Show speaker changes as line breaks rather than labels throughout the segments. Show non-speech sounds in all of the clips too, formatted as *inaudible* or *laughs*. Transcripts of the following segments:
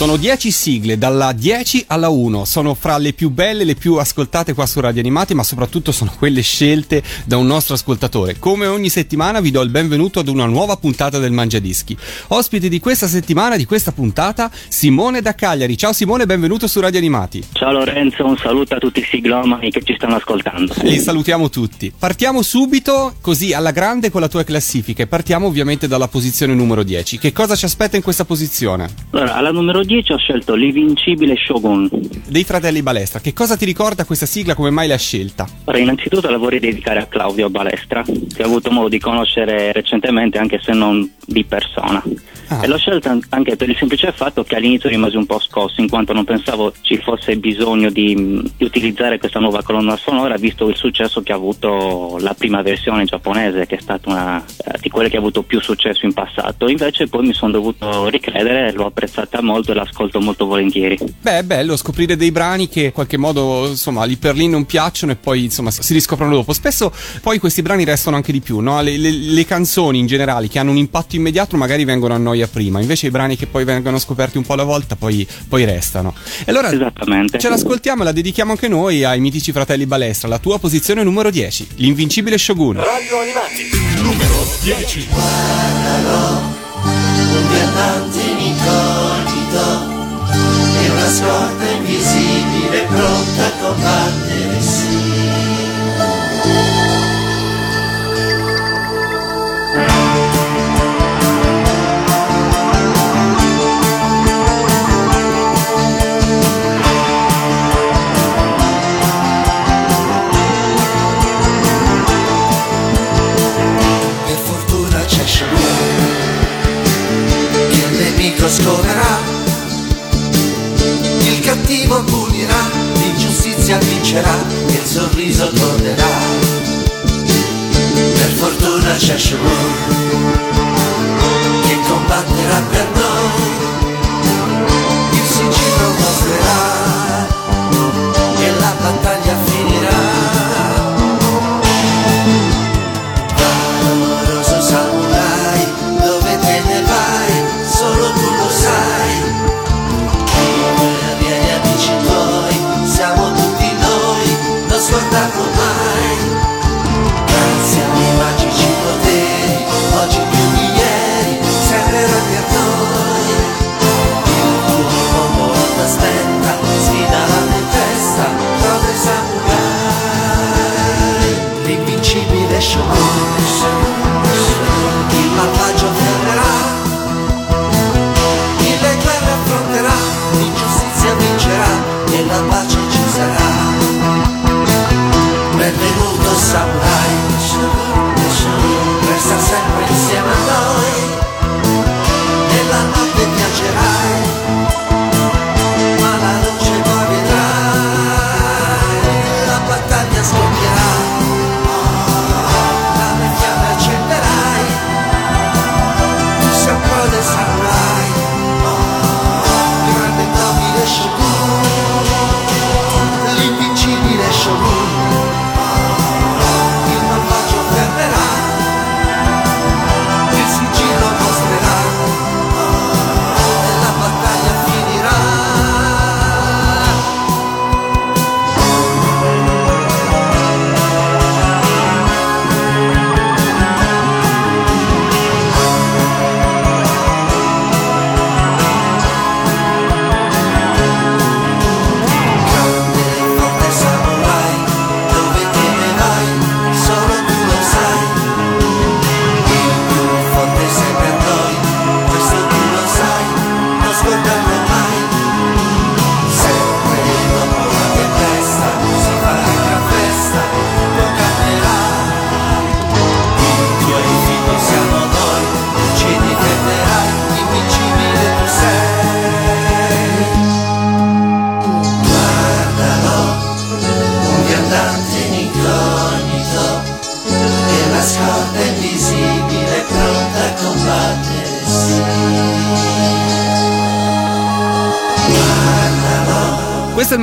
Sono 10 sigle, dalla 10 alla 1. Sono fra le più belle, le più ascoltate qua su Radio Animati, ma soprattutto sono quelle scelte da un nostro ascoltatore. Come ogni settimana vi do il benvenuto ad una nuova puntata del Mangiadischi. Ospite di questa settimana, di questa puntata, Simone da Cagliari. Ciao Simone, benvenuto su Radio Animati.
Ciao Lorenzo, un saluto a tutti i siglomani che ci stanno ascoltando.
Li salutiamo tutti. Partiamo subito, così alla grande con la tua classifica e partiamo ovviamente dalla posizione numero 10. Che cosa ci aspetta in questa posizione?
Allora, alla numero 10 ho scelto l'invincibile Shogun.
Dei fratelli Balestra, che cosa ti ricorda questa sigla? Come mai l'hai scelta?
Allora, innanzitutto la vorrei dedicare a Claudio Balestra, che ho avuto modo di conoscere recentemente, anche se non di persona.
Ah.
E l'ho scelta anche per il semplice fatto che all'inizio rimasi un po' scosso, in quanto non pensavo ci fosse bisogno di, di utilizzare questa nuova colonna sonora, visto il successo che ha avuto la prima versione giapponese, che è stata una eh, di quelle che ha avuto più successo in passato. Invece poi mi sono dovuto ricredere, l'ho apprezzata molto e l'ascolto molto volentieri.
Beh, è bello scoprire dei brani che in qualche modo, insomma, lì per lì non piacciono e poi, insomma, si riscoprono dopo. Spesso poi questi brani restano anche di più, no? Le, le- le canzoni in generale che hanno un impatto immediato magari vengono a noia prima, invece i brani che poi vengono scoperti un po' alla volta poi, poi restano. E allora
Esattamente.
ce l'ascoltiamo e la dedichiamo anche noi ai mitici fratelli Balestra, la tua posizione numero 10, l'invincibile Shogun.
Radio Animati, numero 10.
un diamante in incognito e una scorta invisibile pronta a combattere scoverà, il cattivo punirà, l'ingiustizia vincerà e il sorriso tornerà. Per fortuna c'è Shogun che combatterà per noi,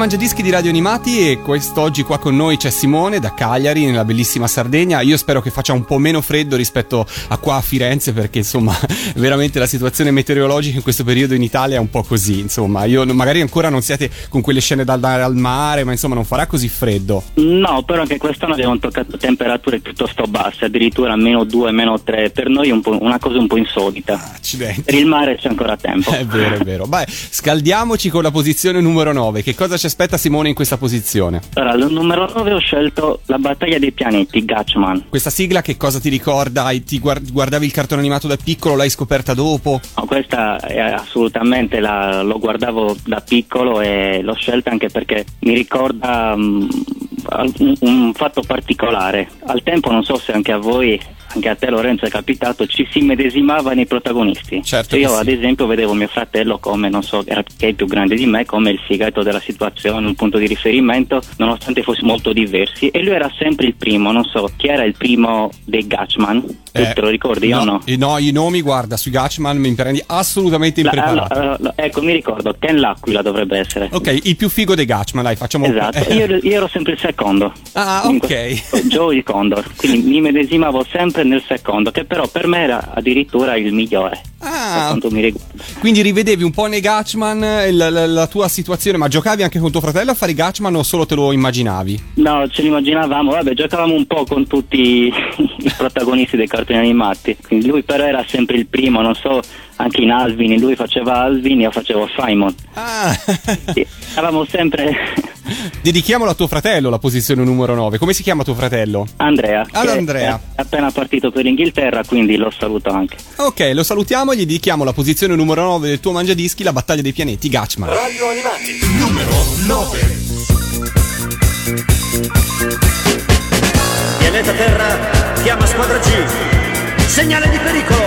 Mangiadischi di Radio Animati e quest'oggi qua con noi c'è Simone da Cagliari, nella bellissima Sardegna. Io spero che faccia un po' meno freddo rispetto a qua a Firenze perché insomma *laughs* veramente la situazione meteorologica in questo periodo in Italia è un po' così. Insomma, io magari ancora non siete con quelle scene da andare al mare, ma insomma non farà così freddo.
No, però anche quest'anno abbiamo toccato temperature piuttosto basse, addirittura meno 2, meno 3. Per noi è un una cosa un po' insolita.
Accidenti.
Per il mare c'è ancora tempo.
È vero, è vero. Beh, scaldiamoci con la posizione numero 9. Che cosa ci aspetta Simone in questa posizione?
Allora, al numero 9 ho scelto La battaglia dei pianeti, Gatchman.
Questa sigla che cosa ti ricorda? Ti guard- guardavi il cartone animato da piccolo, l'hai scoperta dopo?
No, questa è assolutamente la, lo guardavo da piccolo e l'ho scelta anche perché mi ricorda un, un fatto particolare. Al tempo non so se anche a voi, anche a te Lorenzo è capitato, ci si medesimava nei protagonisti.
Certo
io
sì.
ad esempio vedevo mio fratello come, non so, era- che è più grande di me, come il figato della situazione, un punto di riferimento, nonostante fossimo molto diversi. E lui era sempre il primo, non so, chi era il primo dei Gatchman? Tu
Eh,
te lo ricordi io o no?
i- no, i nomi, guarda, sui Gatchman mi prendi assolutamente
La-
impreparato.
allora, allora, ecco, mi ricordo, Ken l'Aquila dovrebbe essere.
Ok, il più figo dei Gatchman, dai, facciamo
Esatto,
eh.
io, io ero sempre il secondo.
Ah, ok.
Joe il Condor, quindi mi medesimavo sempre nel secondo, che però per me era addirittura il migliore.
Ah,
mi
quindi rivedevi un po' nei Gatchman eh, la, la- la tua situazione, ma giocavi anche con tuo fratello a fare i Gatchman o solo te lo immaginavi?
No, ce l'immaginavamo, vabbè, giocavamo un po' con tutti *laughs* i protagonisti dei cartoni animati. Quindi lui però era sempre il primo, non so, anche in Alvin, lui faceva Alvin, io facevo Simon.
Ah,
Sì, Eravamo sempre *laughs*
dedichiamolo a tuo fratello la posizione numero 9. Come si chiama tuo fratello?
Andrea.
Allora, Andrea.
È appena partito per l'Inghilterra, quindi lo saluto anche.
Ok, lo salutiamo e gli dedichiamo la posizione numero 9 del tuo mangiadischi, la battaglia dei pianeti, Gatchman.
Radio Animati, numero 9.
Pianeta Terra chiama squadra G. Segnale di pericolo.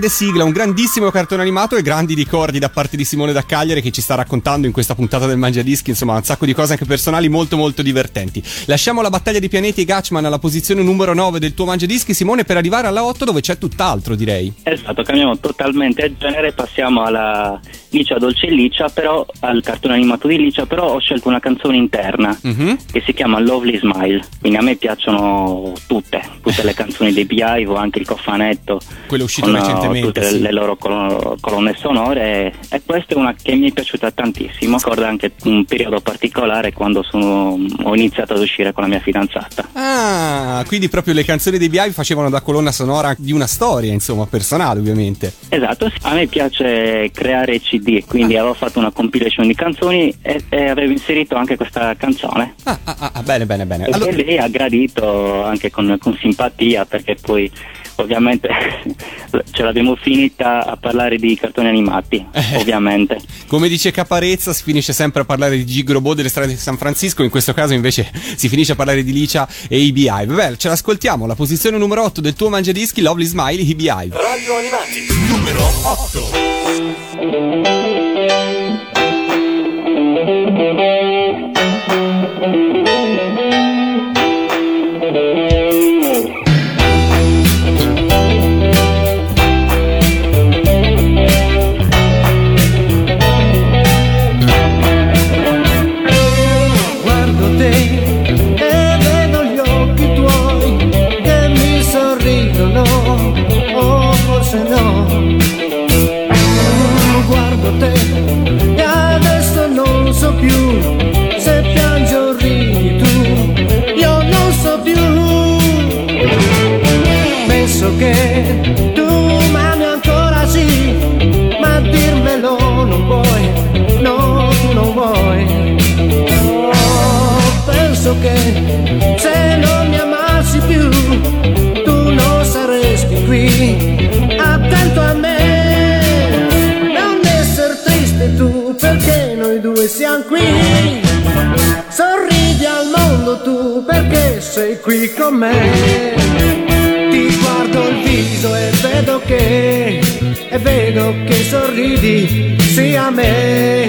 Grande sigla, un grandissimo cartone animato e grandi ricordi da parte di Simone da Cagliari che ci sta raccontando in questa puntata del Mangiadischi, insomma un sacco di cose anche personali molto molto divertenti. Lasciamo la battaglia dei pianeti e Gatchman alla posizione numero 9 del tuo Mangiadischi Simone per arrivare alla 8 dove c'è tutt'altro direi.
Esatto, cambiamo totalmente genere e passiamo alla Licia Dolce Licia, però al cartone animato di Licia, però ho scelto una canzone interna
Mhm.
che si chiama Lovely Smile. Quindi a me piacciono tutte, tutte le *laughs* canzoni dei Beehive, o anche il cofanetto.
Quello uscito
con,
recentemente,
tutte
sì.
le loro colo- colonne sonore e questa è una che mi è piaciuta tantissimo. Ricorda anche un periodo particolare quando sono- ho iniziato ad uscire con la mia fidanzata.
Ah, quindi proprio le canzoni dei Beehive facevano da colonna sonora di una storia, insomma, personale ovviamente.
Esatto, a me piace creare CD, quindi avevo fatto una compilation di canzoni e, e avevo inserito anche questa canzone.
Ah, ah, ah, ah, bene, bene, bene. Allora,
lei ha gradito anche con, con simpatia perché poi ovviamente *laughs* ce l'abbiamo finita a parlare di cartoni animati,
Eh.
ovviamente.
come dice Caparezza, si finisce sempre a parlare di Gigrobò delle strade di San Francisco, in questo caso invece si finisce a parlare di Licia e i Beehive. Beh, ce l'ascoltiamo, la posizione numero 8 del tuo mangiadischi, Lovely Smile, i Beehive.
Radio Animati, numero 8.
Qui. Sorridi al mondo tu, perché sei qui con me. Ti guardo il viso e vedo che, e vedo che sorridi sia a me.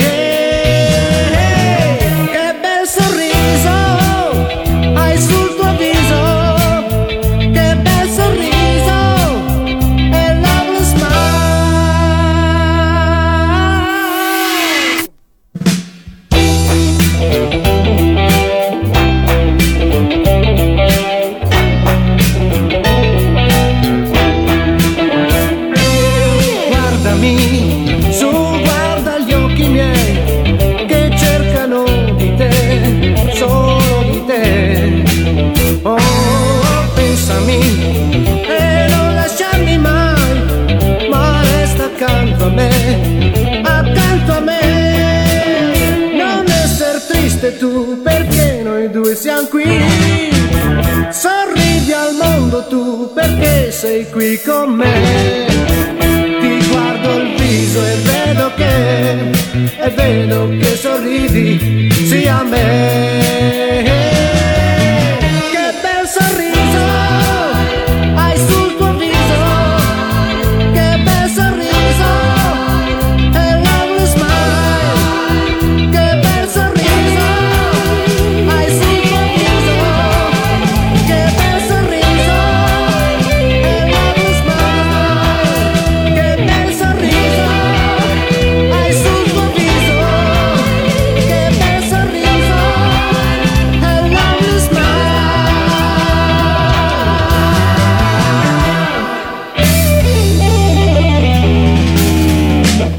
Tu perché noi due siamo qui. Sorridi al mondo tu perché sei qui con me. Ti guardo il viso e vedo che, e vedo che sorridi sia a me.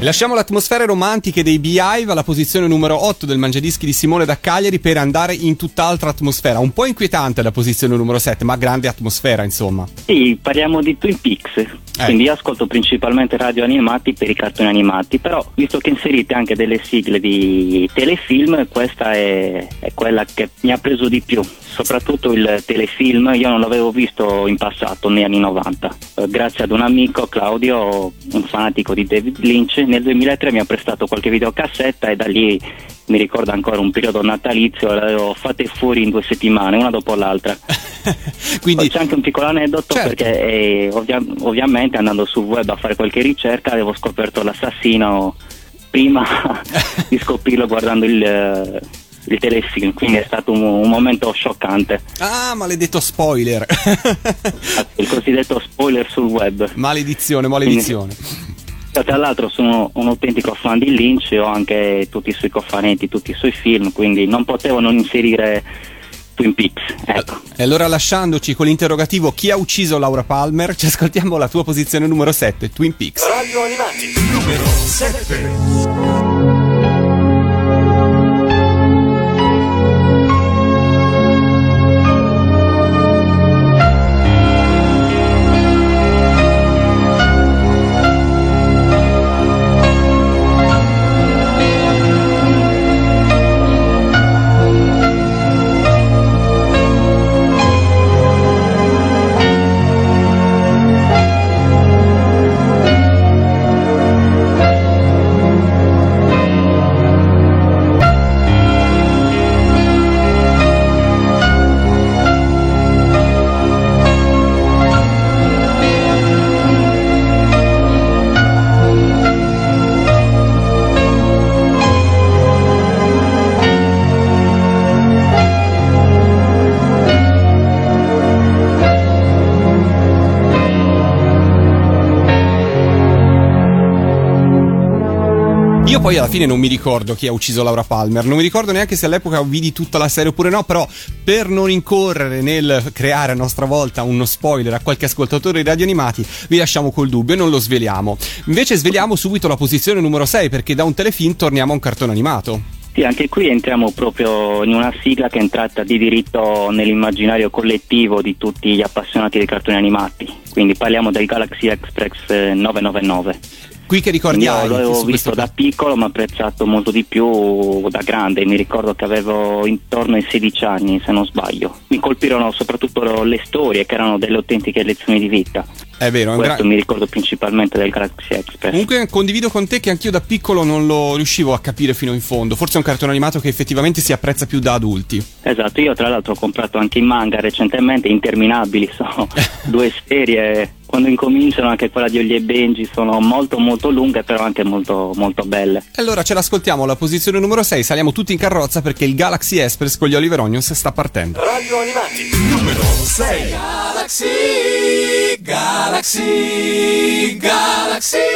Lasciamo le atmosfere romantiche dei Beehive alla posizione numero 8 del mangiadischi di Simone da Cagliari per andare in tutt'altra atmosfera. Un po' inquietante la posizione numero 7, ma grande atmosfera, insomma.
Sì, parliamo di Twin Peaks, quindi io ascolto principalmente radio animati per i cartoni animati, però visto che inserite anche delle sigle di telefilm, questa è, è quella che mi ha preso di più, soprattutto il telefilm, io non l'avevo visto in passato, negli anni 90, Eh, grazie ad un amico, Claudio, un fanatico di David Lynch, nel 2003 mi ha prestato qualche videocassetta e da lì mi ricordo ancora un periodo natalizio, le avevo fatte fuori in due settimane, una dopo l'altra. *laughs*
Quindi
c'è anche un piccolo aneddoto
Certo.
perché eh, ovvia- ovviamente andando sul web a fare qualche ricerca avevo scoperto l'assassino prima *laughs* di scoprirlo guardando il, eh, il telefilm, quindi è stato un, un momento scioccante.
Ah, maledetto spoiler. *laughs*
Il cosiddetto spoiler sul web.
maledizione, maledizione.
Io, tra l'altro sono un autentico fan di Lynch, ho anche tutti i suoi cofanetti, tutti i suoi film, quindi non potevo non inserire Twin Peaks. Ecco.
E allora lasciandoci con l'interrogativo chi ha ucciso Laura Palmer, ci ascoltiamo la tua posizione numero 7, Twin Peaks.
Radio Animati, numero 7.
Poi alla fine non mi ricordo chi ha ucciso Laura Palmer, non mi ricordo neanche se all'epoca vidi tutta la serie oppure no, però per non incorrere nel creare a nostra volta uno spoiler a qualche ascoltatore di radio animati, vi lasciamo col dubbio e non lo sveliamo. Invece sveliamo subito la posizione numero 6 perché da un telefilm torniamo a un cartone animato.
Sì, anche qui entriamo proprio in una sigla che è entrata di diritto nell'immaginario collettivo di tutti gli appassionati dei cartoni animati. Quindi parliamo del Galaxy Express eh, 999.
Qui che ricordi
Io
hai
l'avevo visto da piccolo, ma apprezzato molto di più da grande. Mi ricordo che avevo intorno ai 16 anni, se non sbaglio. Mi colpirono soprattutto le storie, che erano delle autentiche lezioni di vita.
È vero, è un
Questo
gran-
mi ricordo principalmente del Galaxy Express.
Comunque condivido con te che anch'io da piccolo non lo riuscivo a capire fino in fondo. Forse è un cartone animato che effettivamente si apprezza più da adulti.
Esatto, io tra l'altro ho comprato anche i manga recentemente, interminabili, sono *laughs* due serie, quando incominciano anche quella di Ollie e Benji sono molto molto lunghe però anche molto molto belle.
E Allora ce l'ascoltiamo alla posizione numero 6, saliamo tutti in carrozza perché il Galaxy Express con gli Oliver Onions sta partendo.
Radio Animati, numero 6.
Galaxy, Galaxy,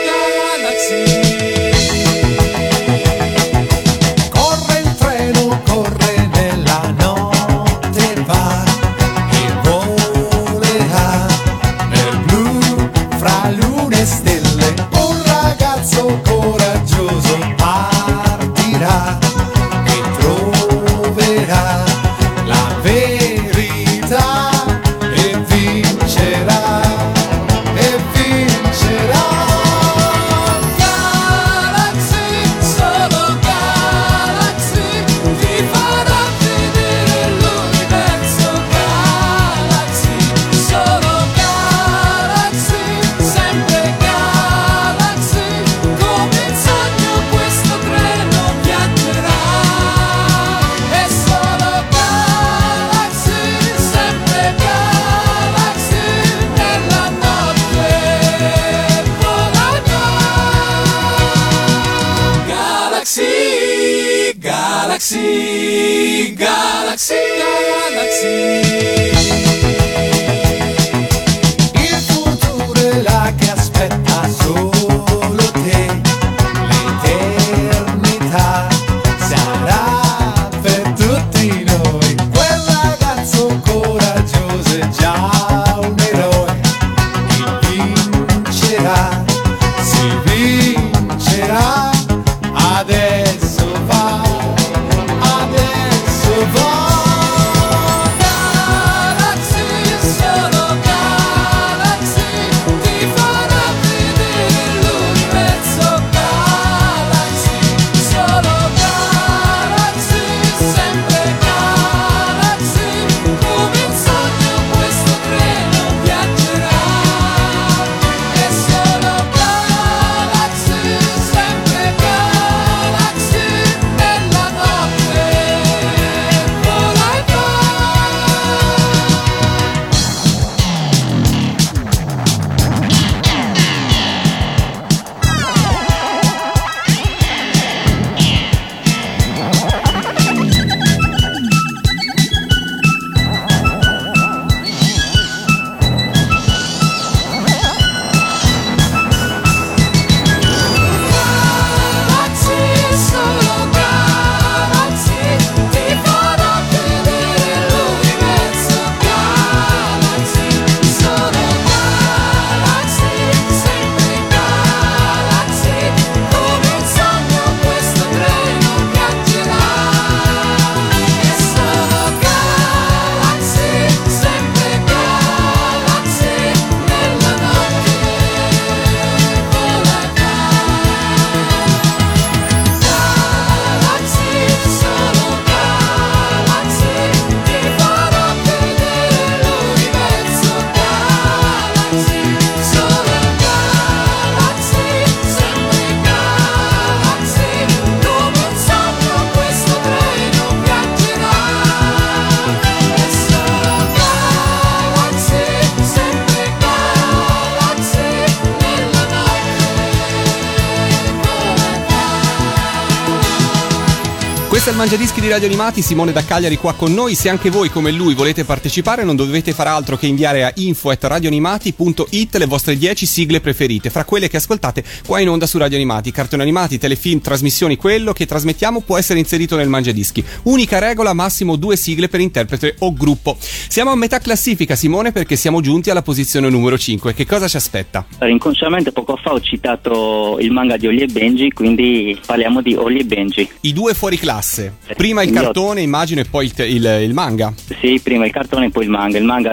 Questo è il
Mangiadischi di Radio Animati, Simone da Cagliari qua con noi. Se anche voi come lui volete partecipare non dovete fare altro che inviare a info@radioanimati.it le vostre 10 sigle preferite, fra quelle che ascoltate qua in onda su Radio Animati, cartoni animati, telefilm, trasmissioni, quello che trasmettiamo può essere inserito nel Mangiadischi. Unica regola, massimo due sigle per interprete o gruppo. Siamo a metà classifica Simone perché siamo giunti alla posizione numero 5. Che cosa ci aspetta?
Allora, Inconsciamente poco fa ho citato il manga di Oli e Benji, quindi parliamo di Oli e Benji.
I due fuori classe. Prima il cartone, immagino, e poi il, il- il manga.
Sì, prima il cartone e poi il manga. Il manga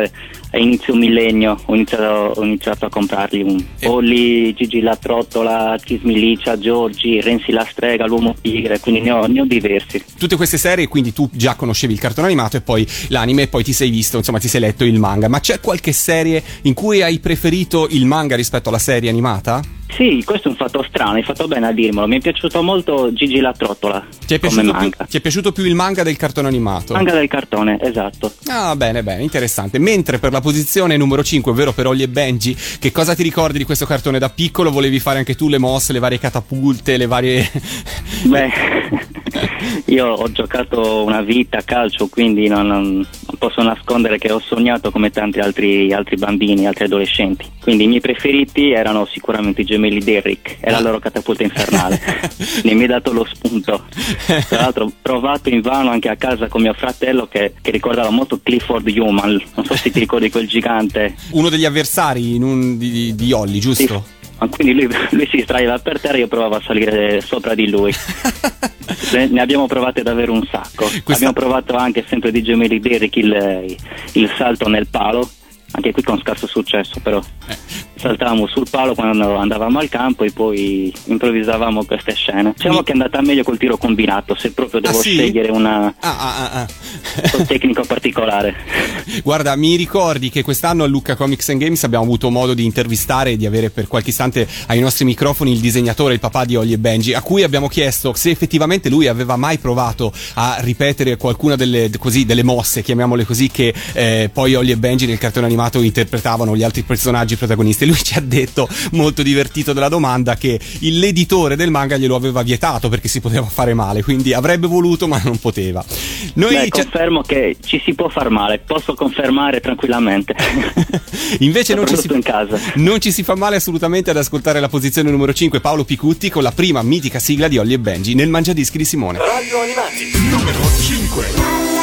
a inizio millennio ho iniziato, ho iniziato a comprarli. Un Olli, Gigi la Trottola, Kismilicia, Giorgi, Renzi la Strega, l'Uomo Tigre, quindi ne ho, ne ho diversi.
Tutte queste serie, quindi tu già conoscevi il cartone animato e poi l'anime e poi ti sei visto, insomma ti sei letto il manga. Ma c'è qualche serie in cui hai preferito il manga rispetto alla serie animata?
Sì, questo è un fatto strano, hai fatto bene a dirmelo. Mi è piaciuto molto Gigi la Trottola
Ti è,
come
piaciuto più, ti è piaciuto più il manga del cartone animato?
Manga del cartone, esatto.
Ah, bene, bene, interessante. Mentre per la posizione numero 5, ovvero per Ollie e Benji, che cosa ti ricordi di questo cartone da piccolo? Volevi fare anche tu le mosse, le varie catapulte, le varie. *laughs*
Beh, *laughs* io ho giocato una vita a calcio, quindi non, non- non posso nascondere che ho sognato come tanti altri, altri bambini, altri adolescenti. Quindi i miei preferiti erano sicuramente i gemelli Derrick e la loro catapulta infernale. ne *laughs* mi hai dato lo spunto. Tra l'altro ho provato in vano anche a casa con mio fratello che, che ricordava molto Clifford Human, non so se ti ricordi quel gigante. *laughs*
Uno degli avversari un- di, di, Ollie, giusto?
Ma Quindi lui, lui si distraeva per terra e io provavo a salire sopra di lui. *laughs* Ne abbiamo provate davvero un sacco. Abbiamo provato anche sempre di gemelli Derrick il, il salto nel palo, anche qui con scarso successo però. Saltavamo sul palo quando andavamo al campo e poi improvvisavamo queste scene. Diciamo che è andata meglio col tiro combinato, se proprio devo
Ah, sì?
scegliere una,
Ah, ah, ah, ah.
un tecnico particolare. *laughs*
Guarda, mi ricordi che quest'anno a Lucca Comics and Games abbiamo avuto modo di intervistare e di avere per qualche istante ai nostri microfoni il disegnatore, il papà di Ollie e Benji, a cui abbiamo chiesto se effettivamente lui aveva mai provato a ripetere qualcuna delle, così, delle mosse, chiamiamole così, che eh, poi Ollie e Benji nel cartone animato interpretavano gli altri personaggi protagonisti. E lui ci ha detto, molto divertito della domanda, che il- l'editore del manga glielo aveva vietato perché si poteva fare male, quindi avrebbe voluto ma non poteva. Noi
Beh, confermo che ci si può far male, posso confermare tranquillamente. *laughs*
Invece non ci, si,
in casa.
non ci si fa male assolutamente ad ascoltare la posizione numero 5 Paolo Picutti con la prima mitica sigla di Ollie e Benji nel Mangiadischi di Simone.
Radio Animati, numero 5.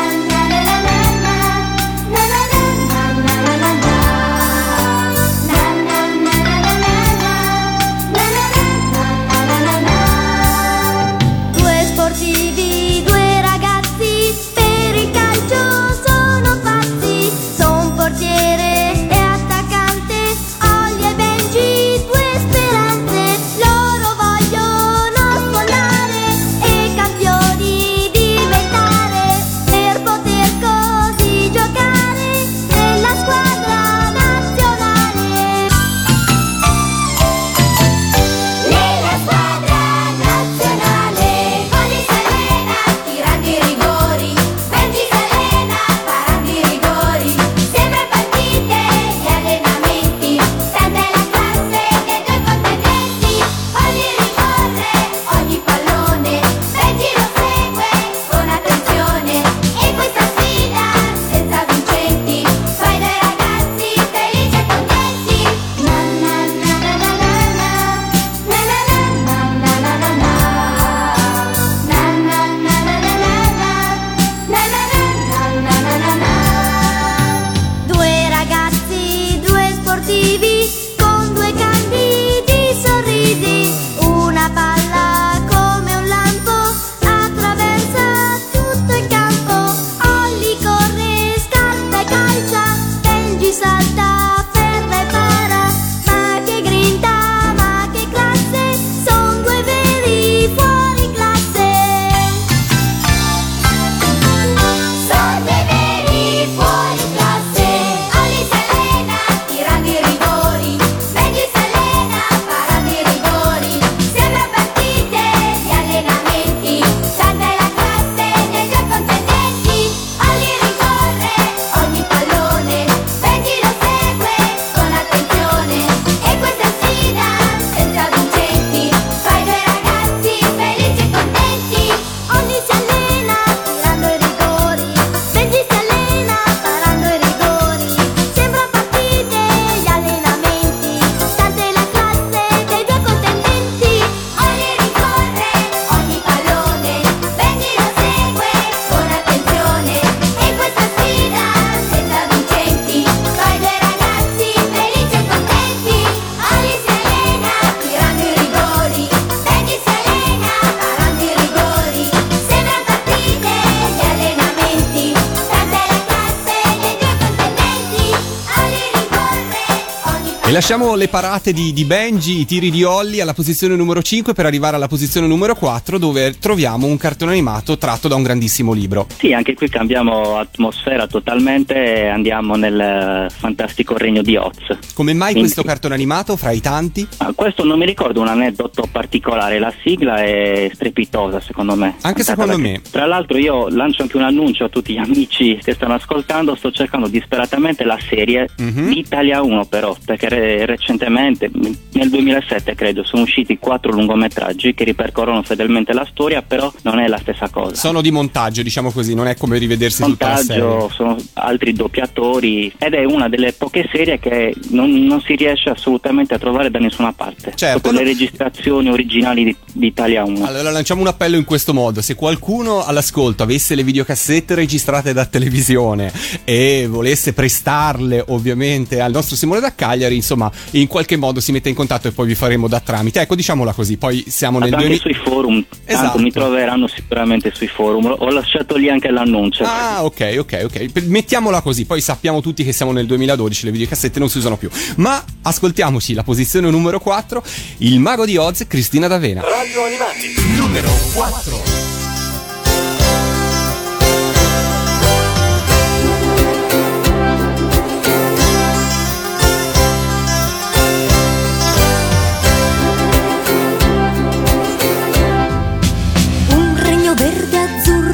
Lasciamo le parate di, di Benji, i tiri di Holly alla posizione numero 5 per arrivare alla posizione numero 4 dove troviamo un cartone animato tratto da un grandissimo libro.
Sì, anche qui cambiamo atmosfera totalmente e andiamo nel eh, fantastico regno di Oz.
Come mai
Quindi-
questo cartone animato fra i tanti?
Ah, questo non mi ricordo un aneddoto particolare, la sigla è strepitosa secondo me.
Anche secondo me.
Tra l'altro io lancio anche un annuncio a tutti gli amici che stanno ascoltando, sto cercando disperatamente la serie
Mhm.
di Italia 1 però, perché re- recentemente, nel 2007 credo, sono usciti quattro lungometraggi che ripercorrono fedelmente la storia, però non è la stessa cosa.
Sono di montaggio, diciamo così, non è come rivedersi tutta la serie.
montaggio, sono altri doppiatori ed è una delle poche serie che non, non si riesce assolutamente a trovare da nessuna parte.
Certo, no-
le registrazioni originali di, di Italia 1.
Allora lanciamo un appello in questo modo: se qualcuno all'ascolto avesse le videocassette registrate da televisione e volesse prestarle ovviamente al nostro Simone da Cagliari, insomma, in qualche modo si mette in contatto e poi vi faremo da tramite. Ecco, diciamola così, poi siamo nel
Tanto anche
2000
sui forum, tanto
Esatto.
mi troveranno sicuramente sui forum. Ho lasciato lì anche l'annuncio.
Ah, ok, ok, ok. Mettiamola così, poi sappiamo tutti che siamo nel 2012, le videocassette non si usano più. Ma ascoltiamoci la posizione numero 4, Il mago di Oz, Cristina D'Avena.
Radio Animati, numero 4.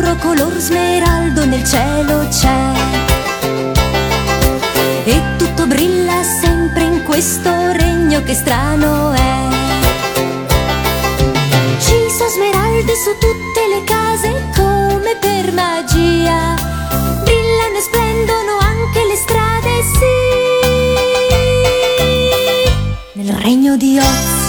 Azzurro color smeraldo nel cielo c'è. E tutto brilla sempre in questo regno che strano è. Ci sono smeraldi su tutte le case come per magia. Brillano e splendono anche le strade, sì. Nel regno di Oz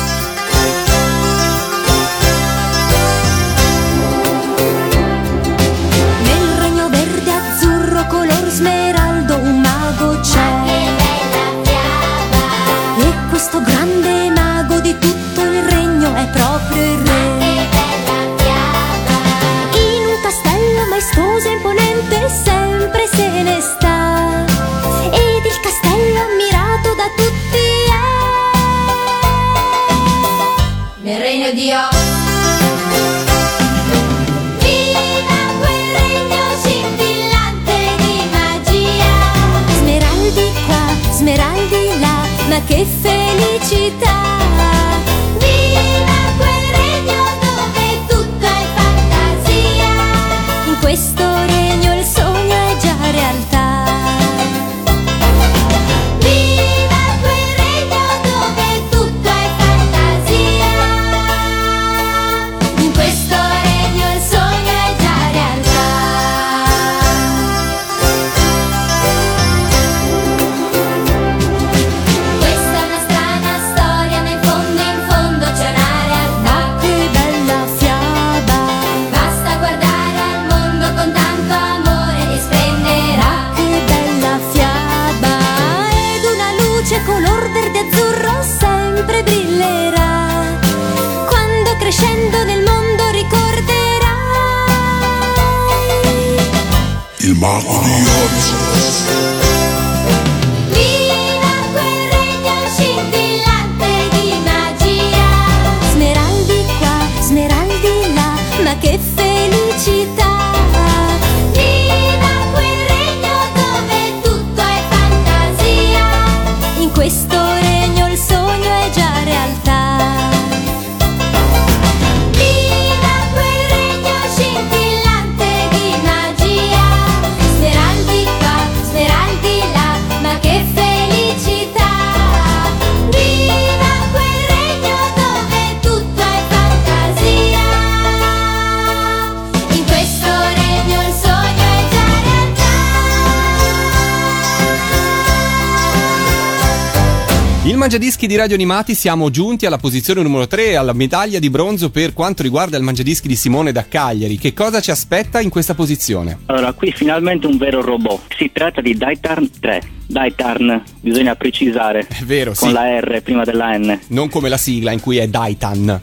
Mangiadischi di Radio Animati siamo giunti alla posizione numero 3, alla medaglia di bronzo per quanto riguarda il Mangiadischi di Simone da Cagliari. Che cosa ci aspetta in questa posizione?
Allora, qui finalmente un vero robot. Si tratta di Daitarn 3. Daitarn, bisogna precisare.
È vero,
Con
sì.
la R prima della N.
Non come la sigla in cui è Daitan.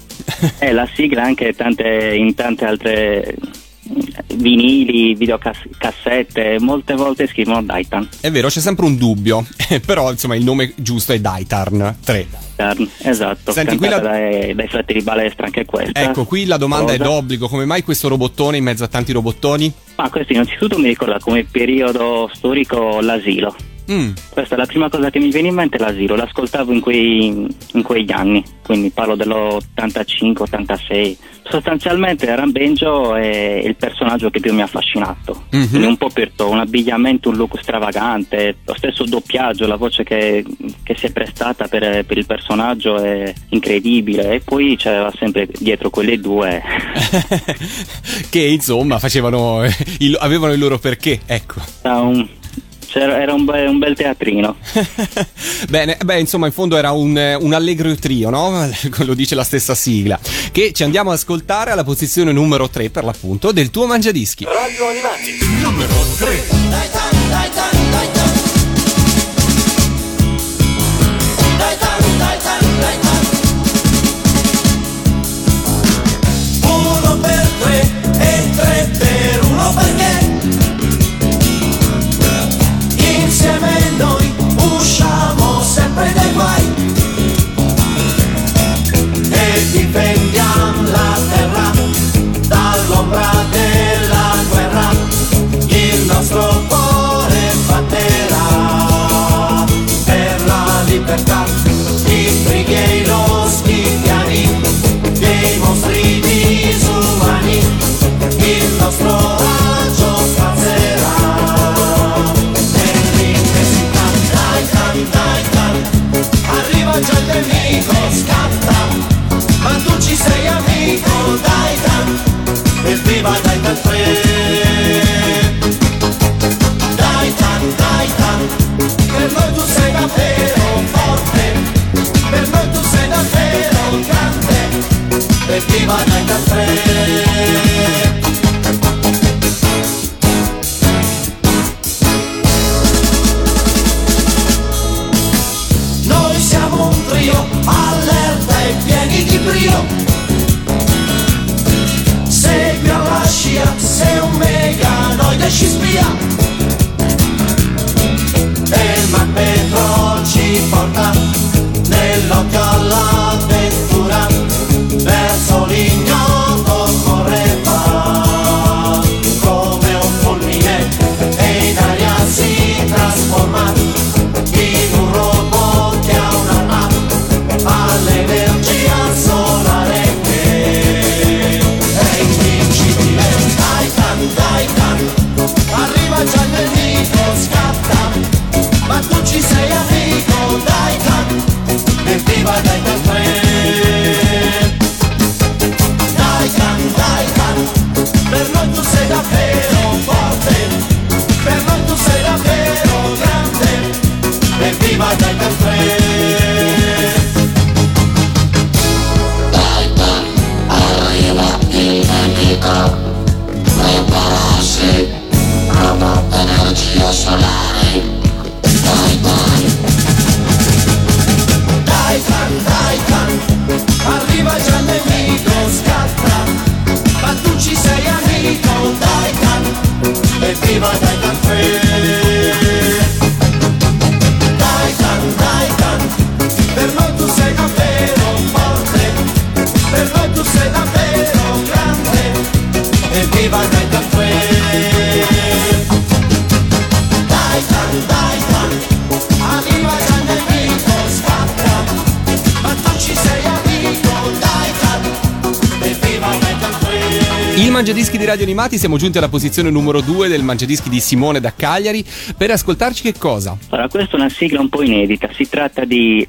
È la sigla anche tante- in tante altre vinili, videocassette, molte volte scrivono Daitan.
È vero, c'è sempre un dubbio, *laughs* però insomma il nome giusto è Daitarn 3.
Daitan, Esatto,
Senti, qui la-
dai, dai fratelli Balestra anche questa.
Ecco, qui la domanda è
Rosa.
d'obbligo, come mai questo robottone in mezzo a tanti robottoni?
Ma questo innanzitutto mi ricorda come periodo storico l'asilo.
Mm.
Questa è la prima cosa che mi viene in mente, l'asilo. L'ascoltavo in, quei, in quegli anni, quindi parlo dell'85-86. Sostanzialmente Rambenjo è il personaggio che più mi ha affascinato.
Mhm.
Quindi un po' per tutto, un abbigliamento, un look stravagante, lo stesso doppiaggio, la voce che, che si è prestata per, per il personaggio è incredibile. E poi c'era sempre dietro quelle due *laughs*
che insomma facevano il- avevano il loro perché, ecco.
Era un, c'era- era un, be- un bel teatrino. *laughs*
Bene, beh, insomma, in fondo era un, un allegro trio, no? *laughs* Lo dice la stessa sigla. Che ci andiamo ad ascoltare alla posizione numero 3, per l'appunto, del tuo mangiadischi.
Radio Animati, numero 3.
Uno
Radio Animati siamo giunti alla posizione numero 2 del Mangiadischi di Simone da Cagliari per ascoltarci che cosa?
Allora, questa è una sigla un po' inedita, si tratta di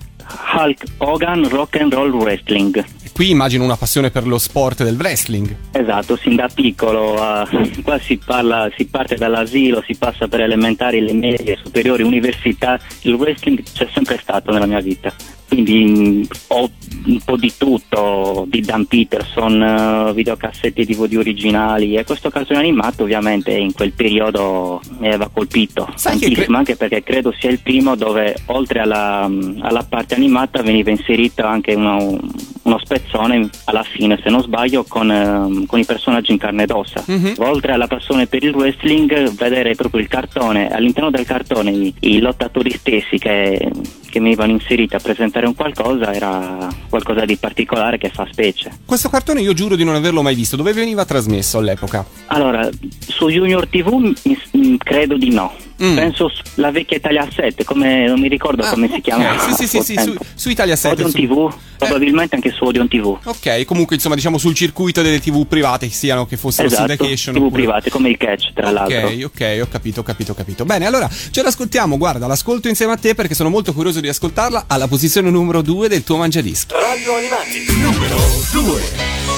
Hulk Hogan Rock and Roll Wrestling.
Qui immagino una passione per lo sport del wrestling.
Esatto, sin da piccolo, eh, qua si, parla, si parte dall'asilo, si passa per elementari, le medie, superiori, università, il wrestling c'è sempre stato nella mia vita. Quindi mh, ho un po' di tutto, di Dan Peterson, eh, videocassette TV di originali e questo cartone animato ovviamente in quel periodo mi aveva colpito
Sai
tantissimo, anche perché credo sia il primo dove oltre alla, alla parte animata veniva inserito anche uno, uno spezzone alla fine se non sbaglio con, ehm, con i personaggi in carne ed ossa.
Mhm.
Oltre alla passione per il wrestling, vedere proprio il cartone, all'interno del cartone i, i lottatori stessi che, che venivano inseriti a presentare un qualcosa era qualcosa di particolare che fa specie.
Questo cartone io giuro di non averlo mai visto. Dove veniva trasmesso all'epoca?
Allora, su Junior TV mi- mi- credo di no.
Mm.
Penso la vecchia Italia 7, come non mi ricordo come si chiama.
Ah, Sì, sì, sì, sì, su, su Italia 7.
Odeon
su-
TV, probabilmente anche su Odeon TV.
Ok, comunque insomma diciamo sul circuito delle TV private, che siano che fossero
Esatto,
syndication
TV
oppure-
private, come il catch tra l'altro.
Ok, ok, ho capito, ho capito, ho capito. Bene, allora ce l'ascoltiamo, guarda, l'ascolto insieme a te perché sono molto curioso di ascoltarla alla posizione numero 2 del tuo mangiadischi.
Radio Animati numero 2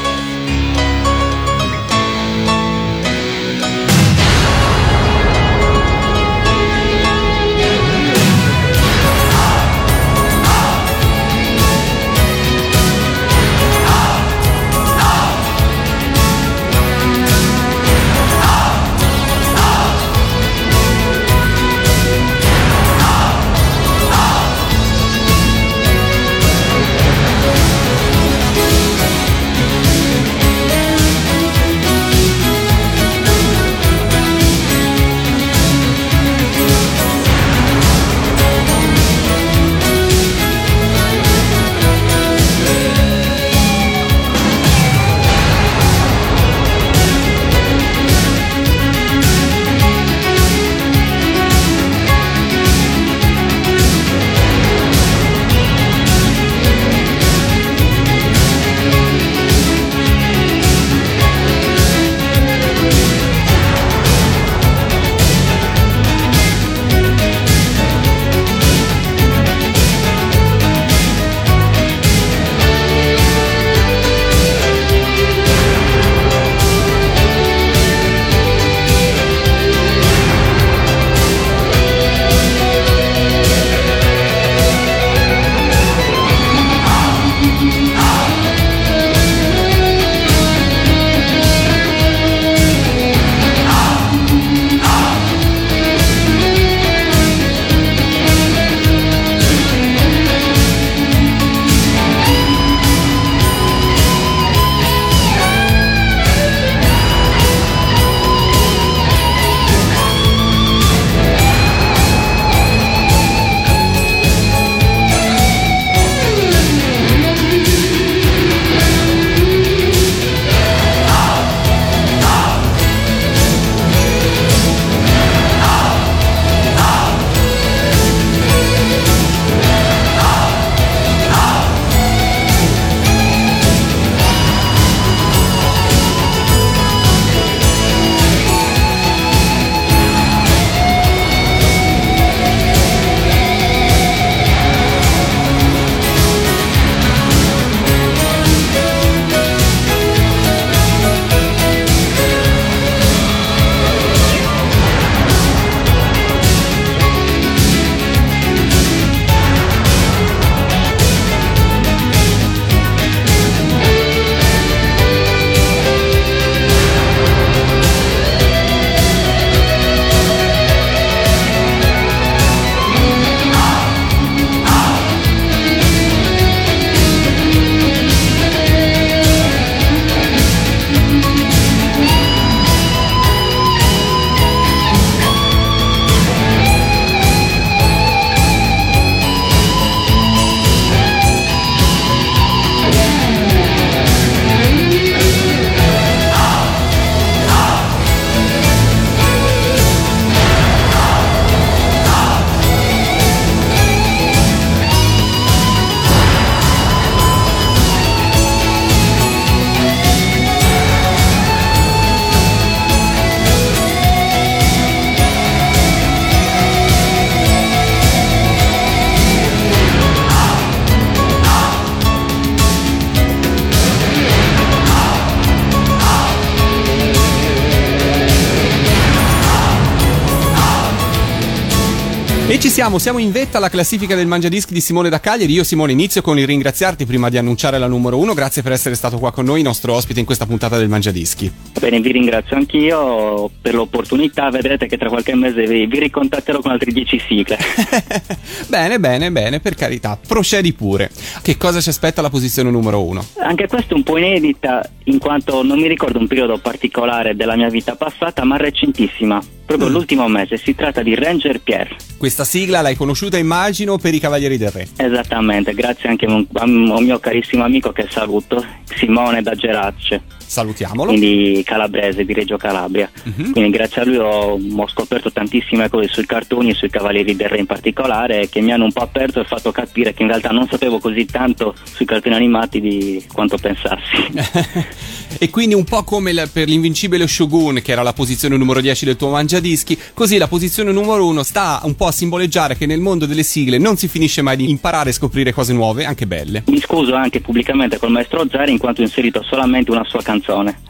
siamo, siamo in vetta alla classifica del Mangiadischi di Simone da Cagliari. Io Simone inizio con il ringraziarti prima di annunciare la numero uno. Grazie per essere stato qua con noi, nostro ospite in questa puntata del Mangiadischi.
Bene, vi ringrazio anch'io per l'opportunità. Vedrete che tra qualche mese vi, vi ricontatterò con altre 10 sigle. *laughs*
Bene, bene, bene, per carità. Procedi pure. Che cosa ci aspetta la posizione numero uno?
Anche questa è un po' inedita, in quanto non mi ricordo un periodo particolare della mia vita passata, ma recentissima. Proprio l'ultimo mese. Si tratta di Ranger Pierre.
Questa sigla l'hai conosciuta, immagino, per i Cavalieri del Re.
Esattamente, grazie anche a un, a un mio carissimo amico che saluto, Simone da Gerace.
Salutiamolo.
Quindi calabrese di Reggio Calabria. Quindi grazie a lui ho, ho scoperto tantissime cose sui cartoni e sui Cavalieri del Re in particolare che mi hanno un po' aperto e fatto capire che in realtà non sapevo così tanto sui cartoni animati di quanto pensassi. *laughs*
E quindi un po' come la- per l'invincibile Shogun, che era la posizione numero 10 del tuo mangiadischi, così la posizione numero 1 sta un po' a simboleggiare che nel mondo delle sigle non si finisce mai di imparare e scoprire cose nuove, anche belle.
Mi scuso anche pubblicamente col maestro Zari in quanto ho inserito solamente una sua canzone.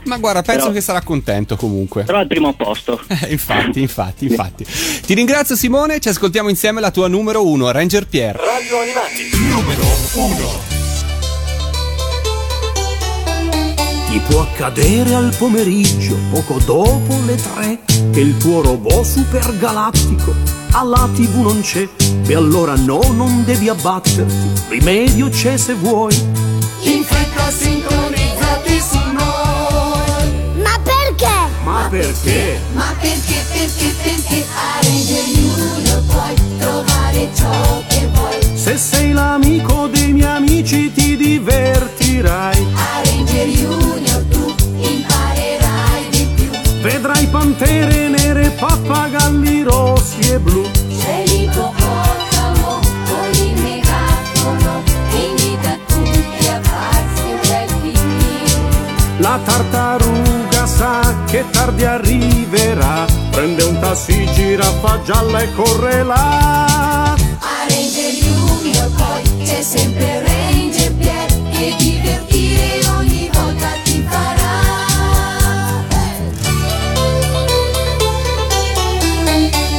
Ma guarda, penso
Però-
che sarà contento comunque.
Però al primo posto. *laughs*
Eh, infatti, infatti, infatti. Ti ringrazio Simone, ci ascoltiamo insieme la tua numero 1, Ranger Pierre.
Radio Animati, numero 1.
Ti può accadere al pomeriggio, poco dopo le tre, che il tuo robot supergalattico alla tv non c'è. E allora no, non devi abbatterti, rimedio c'è se vuoi.
In fretta sintonizzati
perché?
Ma perché,
perché, perché a Ranger Junior puoi trovare ciò che vuoi
Se sei l'amico dei miei amici ti divertirai.
A Ranger Junior tu imparerai di più
Vedrai pantere nere, pappagalli rossi e blu.
C'è l'ippopotamo con il megafono Invita tutti a farsi un bel picnic
La tartaruga che tardi arriverà. Prende un tassi, giraffa gialla e corre là.
A Ranger Junior poi c'è sempre Ranger Pierre Che divertire ogni volta ti farà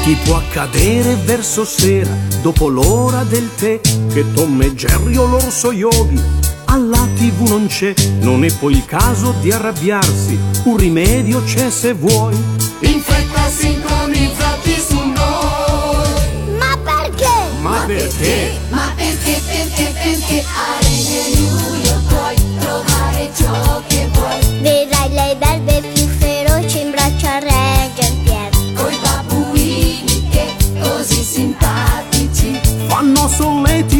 Ti può accadere verso sera, dopo l'ora del tè, che Tom e Jerry o l'orso yogi alla tv non c'è. Non è poi il caso di arrabbiarsi, un rimedio c'è se vuoi.
In fretta sintonizzati su noi
Ma perché?
Ma perché?
Ma perché, perché, perché a Ranger Junior puoi trovare ciò che vuoi
Vedrai le belve più feroci in braccio a Ranger Pierre.
Coi babuini che così simpatici
Fanno solletico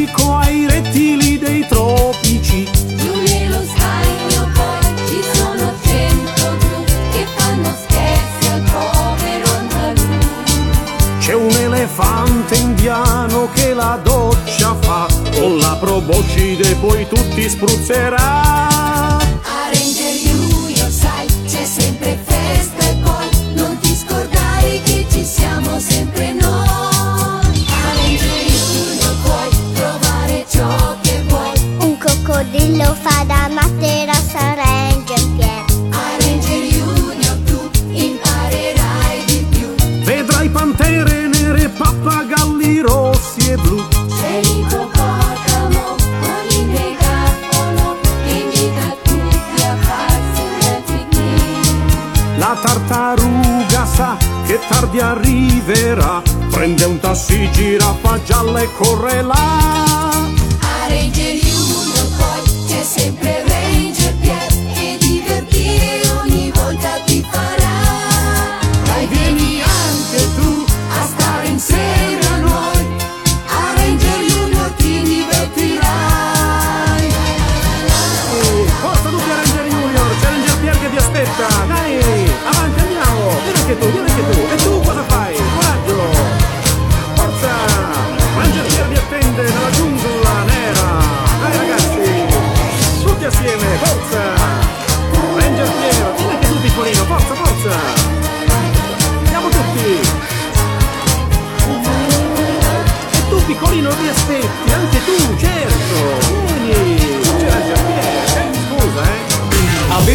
indiano che la doccia fa, con la proboscide poi tutti spruzzerà.
Che
arriverà. Prende un tassi, giraffa gialla e corre là.
A Ranger Junior poi c'è sempre Ranger Pierre Che divertire ogni volta ti farà Dai vieni anche tu a stare insieme a noi A Ranger Junior ti divertirai
Forza tutti a Ranger Junior, c'è Ranger Pierre che vi aspetta. Dai, avanti andiamo. Vieni anche tu, vieni anche tu.